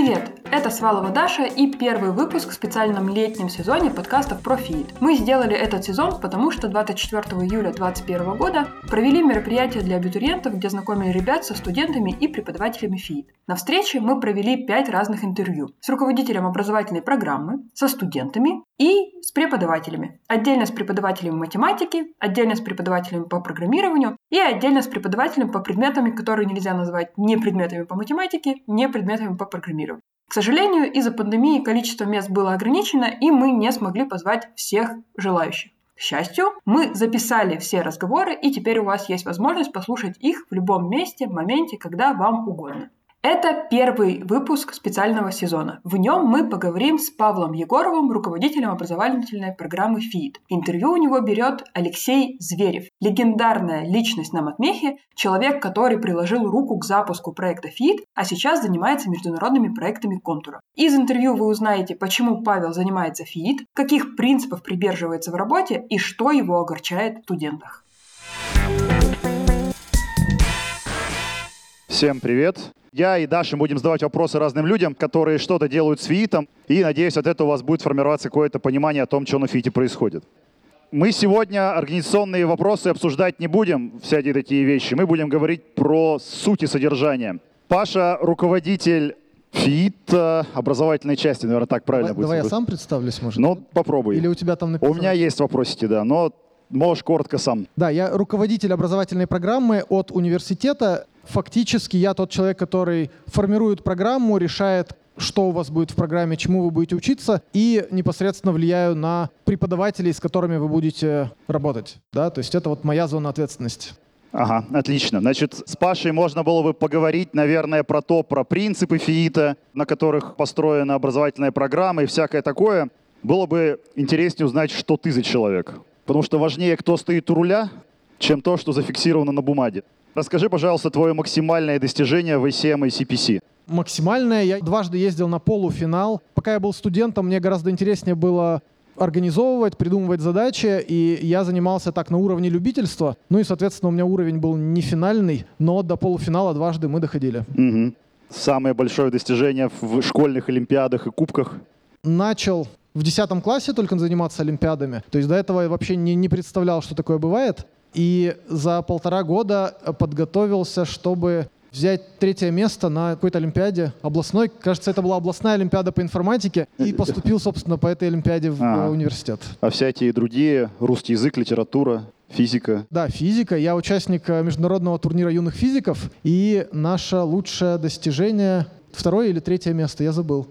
Привет! Это Свалова Даша и первый выпуск в специальном летнем сезоне подкастов про ФИИД. Мы сделали этот сезон, потому что 24 июля 2021 года провели мероприятие для абитуриентов, где знакомили ребят со студентами и преподавателями ФИИД. На встрече мы провели пять разных интервью с руководителем образовательной программы, со студентами и с преподавателями. Отдельно с преподавателями математики, отдельно с преподавателями по программированию и отдельно с преподавателем по предметам, которые нельзя назвать не предметами по математике, не предметами по программированию. К сожалению, из-за пандемии количество мест было ограничено, и мы не смогли позвать всех желающих. К счастью, мы записали все разговоры, и теперь у вас есть возможность послушать их в любом месте, моменте, когда вам угодно. Это первый выпуск специального сезона. В нем мы поговорим с Павлом Егоровым, руководителем образовательной программы ФИИД. Интервью у него берет Алексей Зверев, легендарная личность на Матмехе, человек, который приложил руку к запуску проекта ФИИД, а сейчас занимается международными проектами контура. Из интервью вы узнаете, почему Павел занимается ФИИД, каких принципов придерживается в работе и что его огорчает в студентах. Всем привет! Я и Даша будем задавать вопросы разным людям, которые что-то делают с ФИИТом, и надеюсь, от этого у вас будет формироваться какое-то понимание о том, что на ФИИТе происходит. Мы сегодня организационные вопросы обсуждать не будем, всякие такие вещи. Мы будем говорить про суть и содержание. Паша — руководитель ФИИТ образовательной части, наверное, так правильно давай, будет. Давай я сам представлюсь, может? Ну, попробуй. Или у тебя там написано? У меня есть вопросики, да, но можешь коротко сам. Да, я руководитель образовательной программы от университета фактически я тот человек, который формирует программу, решает, что у вас будет в программе, чему вы будете учиться, и непосредственно влияю на преподавателей, с которыми вы будете работать. Да? То есть это вот моя зона ответственности. Ага, отлично. Значит, с Пашей можно было бы поговорить, наверное, про то, про принципы ФИИТа, на которых построена образовательная программа и всякое такое. Было бы интереснее узнать, что ты за человек. Потому что важнее, кто стоит у руля, чем то, что зафиксировано на бумаге. Расскажи, пожалуйста, твое максимальное достижение в ACM и CPC. Максимальное. Я дважды ездил на полуфинал. Пока я был студентом, мне гораздо интереснее было организовывать, придумывать задачи, и я занимался так на уровне любительства. Ну и, соответственно, у меня уровень был не финальный, но до полуфинала дважды мы доходили. Угу. Самое большое достижение в школьных олимпиадах и кубках? Начал в 10 классе только заниматься олимпиадами. То есть до этого я вообще не, не представлял, что такое бывает. И за полтора года подготовился, чтобы взять третье место на какой-то олимпиаде областной. Кажется, это была областная олимпиада по информатике. И поступил, собственно, по этой олимпиаде в а, университет. А эти другие, русский язык, литература, физика? Да, физика. Я участник э, международного турнира юных физиков. И наше лучшее достижение — второе или третье место, я забыл.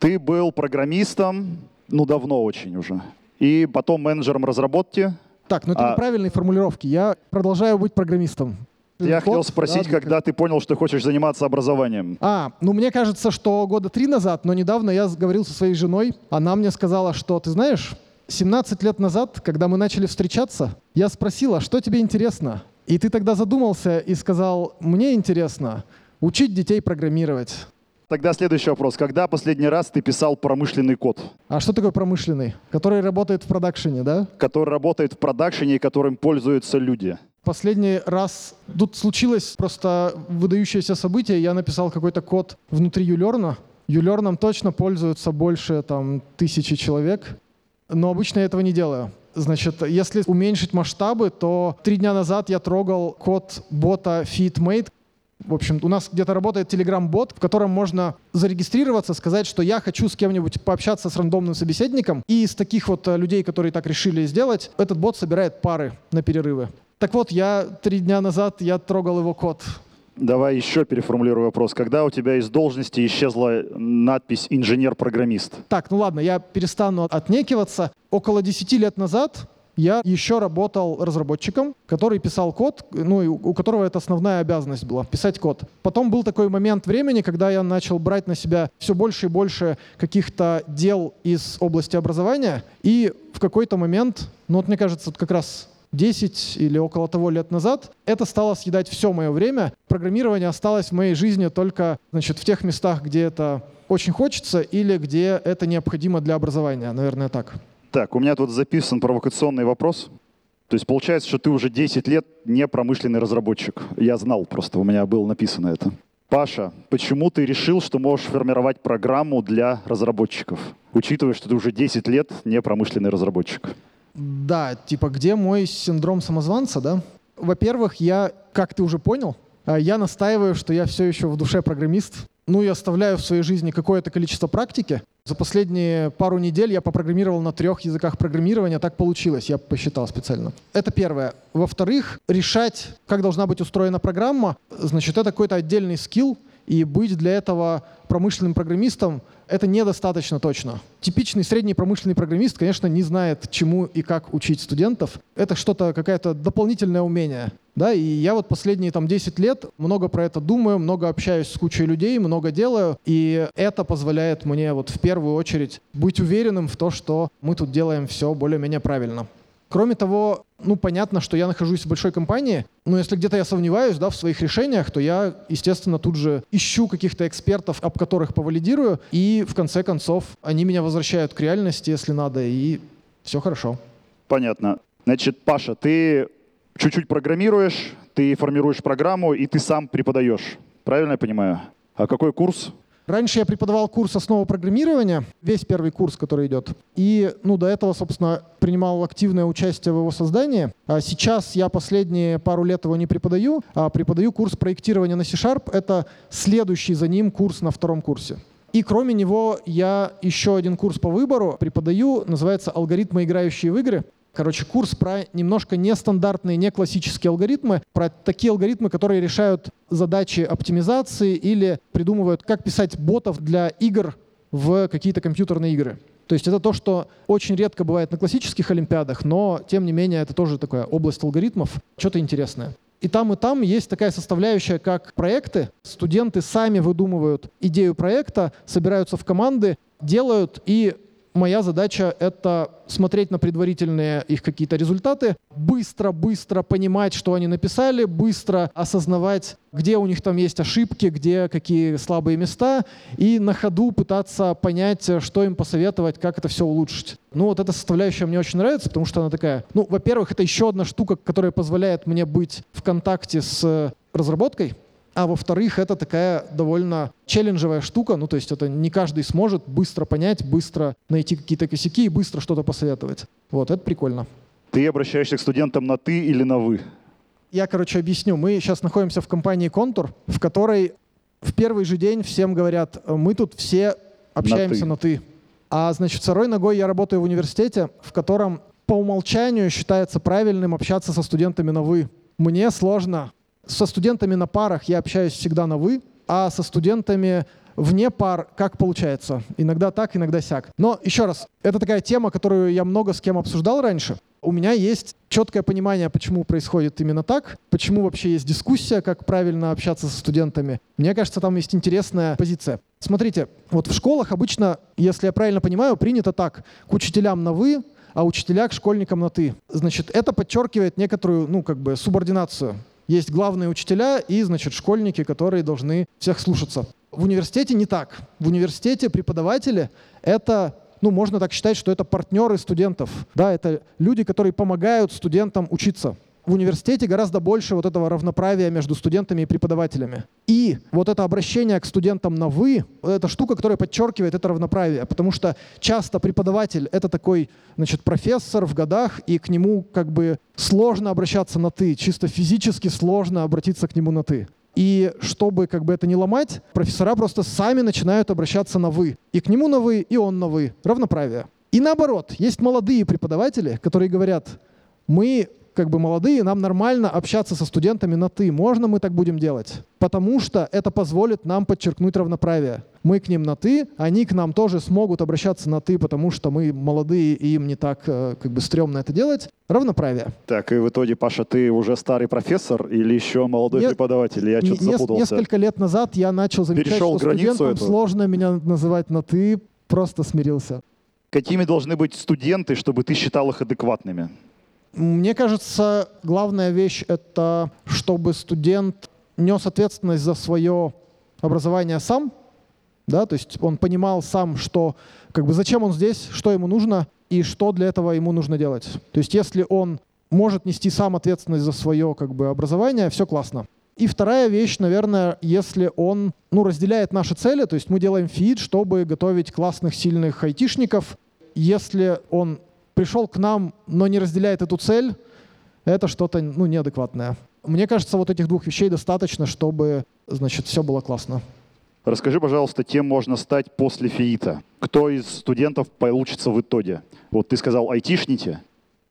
Ты был программистом, ну, давно очень уже. И потом менеджером разработки — так, ну это а... неправильные формулировки. Я продолжаю быть программистом. Я Код, хотел спросить, да, когда как... ты понял, что хочешь заниматься образованием. А, ну мне кажется, что года три назад, но недавно я говорил со своей женой. Она мне сказала, что, ты знаешь, 17 лет назад, когда мы начали встречаться, я спросила, что тебе интересно? И ты тогда задумался и сказал, мне интересно учить детей программировать. Тогда следующий вопрос. Когда последний раз ты писал промышленный код? А что такое промышленный? Который работает в продакшене, да? Который работает в продакшене и которым пользуются люди. Последний раз тут случилось просто выдающееся событие. Я написал какой-то код внутри Юлерна. Юлерном точно пользуются больше там, тысячи человек. Но обычно я этого не делаю. Значит, если уменьшить масштабы, то три дня назад я трогал код бота FeedMate, в общем, у нас где-то работает Telegram-бот, в котором можно зарегистрироваться, сказать, что я хочу с кем-нибудь пообщаться с рандомным собеседником. И из таких вот э, людей, которые так решили сделать, этот бот собирает пары на перерывы. Так вот, я три дня назад я трогал его код. Давай еще переформулирую вопрос. Когда у тебя из должности исчезла надпись «инженер-программист»? Так, ну ладно, я перестану отнекиваться. Около 10 лет назад я еще работал разработчиком, который писал код, ну, у которого это основная обязанность была — писать код. Потом был такой момент времени, когда я начал брать на себя все больше и больше каких-то дел из области образования, и в какой-то момент, ну вот мне кажется, как раз 10 или около того лет назад, это стало съедать все мое время. Программирование осталось в моей жизни только значит, в тех местах, где это очень хочется или где это необходимо для образования, наверное, так. Так, у меня тут записан провокационный вопрос. То есть получается, что ты уже 10 лет не промышленный разработчик. Я знал просто, у меня было написано это. Паша, почему ты решил, что можешь формировать программу для разработчиков, учитывая, что ты уже 10 лет не промышленный разработчик? Да, типа где мой синдром самозванца, да? Во-первых, я, как ты уже понял, а, я настаиваю, что я все еще в душе программист. Ну и оставляю в своей жизни какое-то количество практики. За последние пару недель я попрограммировал на трех языках программирования. Так получилось, я посчитал специально. Это первое. Во-вторых, решать, как должна быть устроена программа, значит, это какой-то отдельный скилл, и быть для этого промышленным программистом это недостаточно точно. Типичный средний промышленный программист, конечно, не знает, чему и как учить студентов. Это что-то, какое-то дополнительное умение. Да, и я вот последние там 10 лет много про это думаю, много общаюсь с кучей людей, много делаю, и это позволяет мне вот в первую очередь быть уверенным в то, что мы тут делаем все более-менее правильно. Кроме того, ну, понятно, что я нахожусь в большой компании, но если где-то я сомневаюсь да, в своих решениях, то я, естественно, тут же ищу каких-то экспертов, об которых повалидирую, и в конце концов они меня возвращают к реальности, если надо, и все хорошо. Понятно. Значит, Паша, ты чуть-чуть программируешь, ты формируешь программу, и ты сам преподаешь. Правильно я понимаю? А какой курс? Раньше я преподавал курс основы программирования, весь первый курс, который идет. И ну, до этого, собственно, принимал активное участие в его создании. А сейчас я последние пару лет его не преподаю, а преподаю курс проектирования на C-Sharp. Это следующий за ним курс на втором курсе. И кроме него я еще один курс по выбору преподаю, называется «Алгоритмы, играющие в игры». Короче, курс про немножко нестандартные, не классические алгоритмы, про такие алгоритмы, которые решают задачи оптимизации или придумывают, как писать ботов для игр в какие-то компьютерные игры. То есть это то, что очень редко бывает на классических олимпиадах, но тем не менее это тоже такая область алгоритмов, что-то интересное. И там, и там есть такая составляющая, как проекты. Студенты сами выдумывают идею проекта, собираются в команды, делают и моя задача — это смотреть на предварительные их какие-то результаты, быстро-быстро понимать, что они написали, быстро осознавать, где у них там есть ошибки, где какие слабые места, и на ходу пытаться понять, что им посоветовать, как это все улучшить. Ну вот эта составляющая мне очень нравится, потому что она такая, ну, во-первых, это еще одна штука, которая позволяет мне быть в контакте с разработкой, а во-вторых, это такая довольно челленджевая штука, ну то есть это не каждый сможет быстро понять, быстро найти какие-то косяки и быстро что-то посоветовать. Вот, это прикольно. Ты обращаешься к студентам на «ты» или на «вы»? Я, короче, объясню. Мы сейчас находимся в компании «Контур», в которой в первый же день всем говорят, мы тут все общаемся на «ты». На ты. А, значит, второй ногой я работаю в университете, в котором по умолчанию считается правильным общаться со студентами на «вы». Мне сложно со студентами на парах я общаюсь всегда на «вы», а со студентами вне пар как получается. Иногда так, иногда сяк. Но еще раз, это такая тема, которую я много с кем обсуждал раньше. У меня есть четкое понимание, почему происходит именно так, почему вообще есть дискуссия, как правильно общаться со студентами. Мне кажется, там есть интересная позиция. Смотрите, вот в школах обычно, если я правильно понимаю, принято так. К учителям на «вы», а учителя к школьникам на «ты». Значит, это подчеркивает некоторую, ну, как бы, субординацию есть главные учителя и, значит, школьники, которые должны всех слушаться. В университете не так. В университете преподаватели — это ну, можно так считать, что это партнеры студентов. Да, это люди, которые помогают студентам учиться в университете гораздо больше вот этого равноправия между студентами и преподавателями. И вот это обращение к студентам на «вы» — это штука, которая подчеркивает это равноправие, потому что часто преподаватель — это такой, значит, профессор в годах, и к нему как бы сложно обращаться на «ты», чисто физически сложно обратиться к нему на «ты». И чтобы как бы это не ломать, профессора просто сами начинают обращаться на «вы». И к нему на «вы», и он на «вы». Равноправие. И наоборот, есть молодые преподаватели, которые говорят, мы как бы молодые, нам нормально общаться со студентами на «ты». Можно мы так будем делать? Потому что это позволит нам подчеркнуть равноправие. Мы к ним на «ты», они к нам тоже смогут обращаться на «ты», потому что мы молодые, и им не так э, как бы стрёмно это делать. Равноправие. Так, и в итоге, Паша, ты уже старый профессор или еще молодой не, преподаватель? Я что-то запутался. Несколько лет назад я начал замечать, Перешел что студентам эту. сложно меня называть на «ты», просто смирился. Какими должны быть студенты, чтобы ты считал их адекватными? Мне кажется, главная вещь — это чтобы студент нес ответственность за свое образование сам, да, то есть он понимал сам, что, как бы, зачем он здесь, что ему нужно и что для этого ему нужно делать. То есть если он может нести сам ответственность за свое как бы, образование, все классно. И вторая вещь, наверное, если он ну, разделяет наши цели, то есть мы делаем фид, чтобы готовить классных, сильных айтишников. Если он пришел к нам, но не разделяет эту цель, это что-то ну, неадекватное. Мне кажется, вот этих двух вещей достаточно, чтобы, значит, все было классно. Расскажи, пожалуйста, кем можно стать после ФИИТа? Кто из студентов получится в итоге? Вот ты сказал айтишники.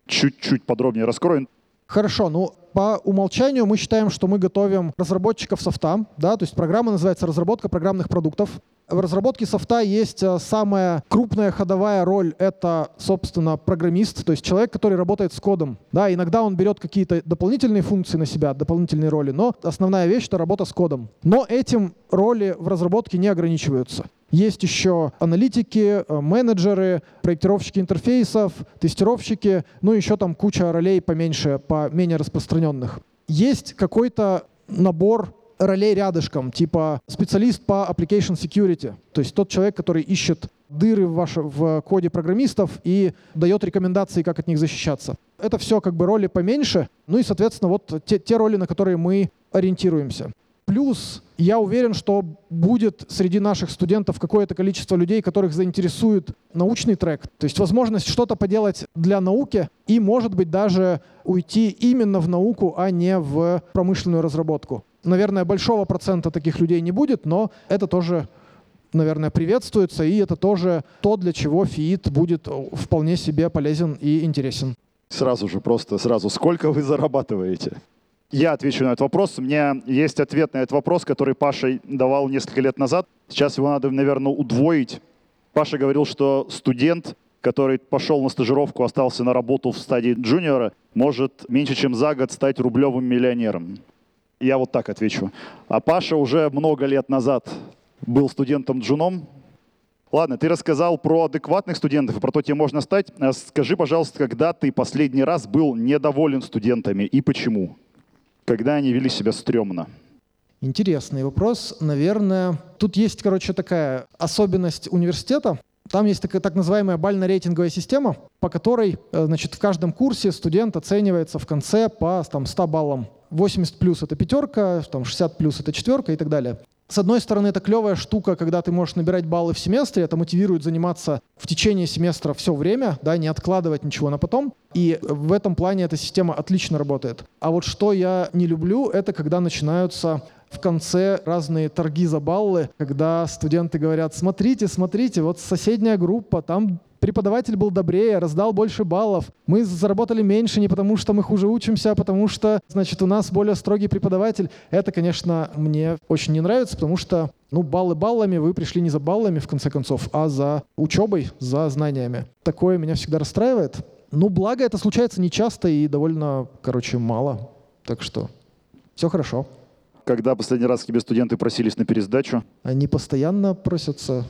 Чуть-чуть подробнее раскрой. Хорошо, ну по умолчанию мы считаем, что мы готовим разработчиков софта, да, то есть программа называется разработка программных продуктов. В разработке софта есть э, самая крупная ходовая роль — это, собственно, программист, то есть человек, который работает с кодом. Да, иногда он берет какие-то дополнительные функции на себя, дополнительные роли, но основная вещь — это работа с кодом. Но этим роли в разработке не ограничиваются. Есть еще аналитики, э, менеджеры, проектировщики интерфейсов, тестировщики, ну еще там куча ролей поменьше, по менее распространенных. Есть какой-то набор ролей рядышком, типа специалист по application security, то есть тот человек, который ищет дыры в, ваше, в коде программистов и дает рекомендации, как от них защищаться. Это все как бы роли поменьше, ну и, соответственно, вот те, те роли, на которые мы ориентируемся. Плюс я уверен, что будет среди наших студентов какое-то количество людей, которых заинтересует научный трек. То есть возможность что-то поделать для науки и, может быть, даже уйти именно в науку, а не в промышленную разработку. Наверное, большого процента таких людей не будет, но это тоже наверное, приветствуется, и это тоже то, для чего ФИИТ будет вполне себе полезен и интересен. Сразу же, просто сразу, сколько вы зарабатываете? Я отвечу на этот вопрос. У меня есть ответ на этот вопрос, который Паша давал несколько лет назад. Сейчас его надо, наверное, удвоить. Паша говорил, что студент, который пошел на стажировку, остался на работу в стадии джуниора, может меньше чем за год стать рублевым миллионером. Я вот так отвечу. А Паша уже много лет назад был студентом-джуном. Ладно, ты рассказал про адекватных студентов и про то, кем можно стать. А скажи, пожалуйста, когда ты последний раз был недоволен студентами и почему? Когда они вели себя стрёмно? Интересный вопрос. Наверное, тут есть, короче, такая особенность университета. Там есть такая так называемая бально-рейтинговая система, по которой, э, значит, в каждом курсе студент оценивается в конце по там, 100 баллам. 80 плюс — это пятерка, там, 60 плюс — это четверка и так далее. С одной стороны, это клевая штука, когда ты можешь набирать баллы в семестре, это мотивирует заниматься в течение семестра все время, да, не откладывать ничего на потом. И в этом плане эта система отлично работает. А вот что я не люблю, это когда начинаются в конце разные торги за баллы, когда студенты говорят, смотрите, смотрите, вот соседняя группа, там преподаватель был добрее, раздал больше баллов. Мы заработали меньше не потому, что мы хуже учимся, а потому что, значит, у нас более строгий преподаватель. Это, конечно, мне очень не нравится, потому что, ну, баллы баллами, вы пришли не за баллами, в конце концов, а за учебой, за знаниями. Такое меня всегда расстраивает. Ну, благо, это случается нечасто и довольно, короче, мало. Так что все хорошо. Когда последний раз к тебе студенты просились на пересдачу? Они постоянно просятся.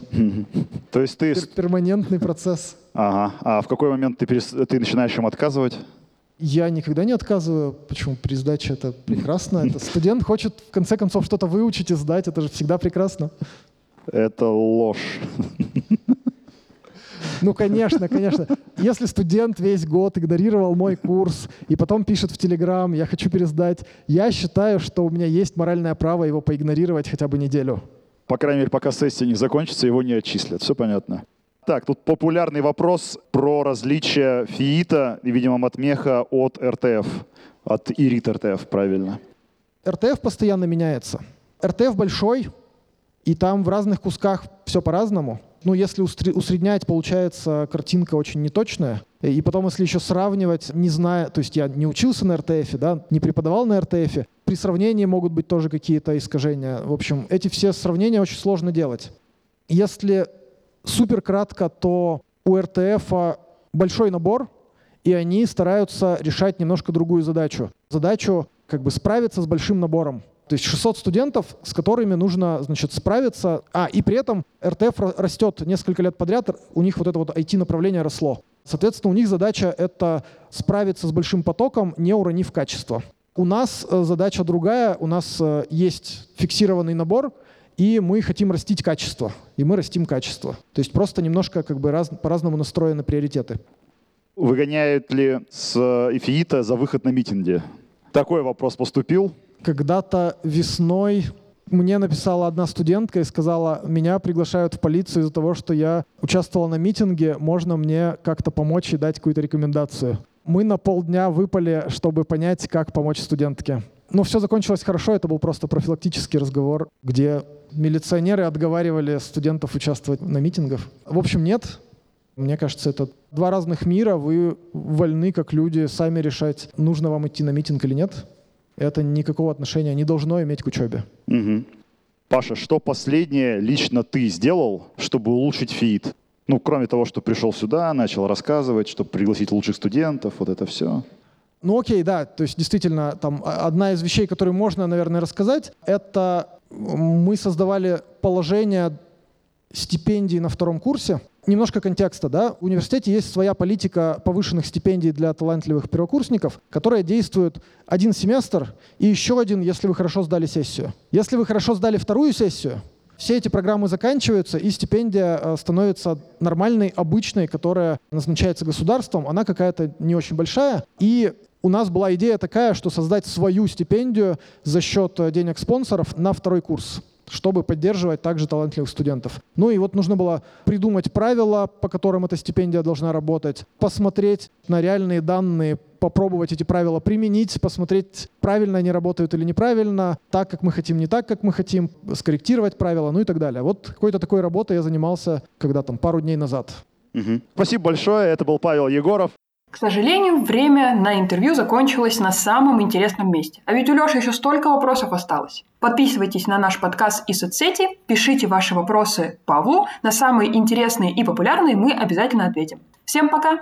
То есть ты... Перманентный процесс. Ага. А в какой момент ты, перес... ты начинаешь им отказывать? Я никогда не отказываю. Почему? Пересдача — это прекрасно. Это студент хочет в конце концов что-то выучить и сдать. Это же всегда прекрасно. Это ложь. Ну, конечно, конечно. Если студент весь год игнорировал мой курс и потом пишет в Телеграм, я хочу пересдать, я считаю, что у меня есть моральное право его поигнорировать хотя бы неделю. По крайней мере, пока сессия не закончится, его не отчислят. Все понятно. Так, тут популярный вопрос про различия ФИИТа и, видимо, Матмеха от РТФ. От ИРИТ РТФ, правильно. РТФ постоянно меняется. РТФ большой, и там в разных кусках все по-разному ну, если усреднять, получается картинка очень неточная. И потом, если еще сравнивать, не зная, то есть я не учился на РТФ, да, не преподавал на РТФ, при сравнении могут быть тоже какие-то искажения. В общем, эти все сравнения очень сложно делать. Если супер кратко, то у РТФ большой набор, и они стараются решать немножко другую задачу. Задачу как бы справиться с большим набором. То есть 600 студентов, с которыми нужно значит, справиться. А, и при этом РТФ растет несколько лет подряд, у них вот это вот IT-направление росло. Соответственно, у них задача — это справиться с большим потоком, не уронив качество. У нас э, задача другая, у нас э, есть фиксированный набор, и мы хотим растить качество, и мы растим качество. То есть просто немножко как бы раз, по-разному настроены приоритеты. Выгоняют ли с эфиита за выход на митинги? Такой вопрос поступил. Когда-то весной мне написала одна студентка и сказала, меня приглашают в полицию из-за того, что я участвовала на митинге, можно мне как-то помочь и дать какую-то рекомендацию. Мы на полдня выпали, чтобы понять, как помочь студентке. Но все закончилось хорошо, это был просто профилактический разговор, где милиционеры отговаривали студентов участвовать на митингах. В общем, нет. Мне кажется, это два разных мира. Вы вольны, как люди, сами решать, нужно вам идти на митинг или нет это никакого отношения не должно иметь к учебе. Угу. Паша, что последнее лично ты сделал, чтобы улучшить фит? Ну, кроме того, что пришел сюда, начал рассказывать, чтобы пригласить лучших студентов, вот это все. Ну окей, да, то есть действительно, там одна из вещей, которую можно, наверное, рассказать, это мы создавали положение стипендий на втором курсе, Немножко контекста, да. В университете есть своя политика повышенных стипендий для талантливых первокурсников, которая действует один семестр и еще один, если вы хорошо сдали сессию. Если вы хорошо сдали вторую сессию, все эти программы заканчиваются, и стипендия э, становится нормальной, обычной, которая назначается государством. Она какая-то не очень большая. И у нас была идея такая, что создать свою стипендию за счет э, денег спонсоров на второй курс чтобы поддерживать также талантливых студентов. Ну и вот нужно было придумать правила, по которым эта стипендия должна работать, посмотреть на реальные данные, попробовать эти правила применить, посмотреть, правильно они работают или неправильно, так, как мы хотим, не так, как мы хотим, скорректировать правила, ну и так далее. Вот какой-то такой работой я занимался, когда там пару дней назад. Угу. Спасибо большое. Это был Павел Егоров. К сожалению, время на интервью закончилось на самом интересном месте. А ведь у Лёши еще столько вопросов осталось. Подписывайтесь на наш подкаст и соцсети, пишите ваши вопросы Павлу. На самые интересные и популярные мы обязательно ответим. Всем пока!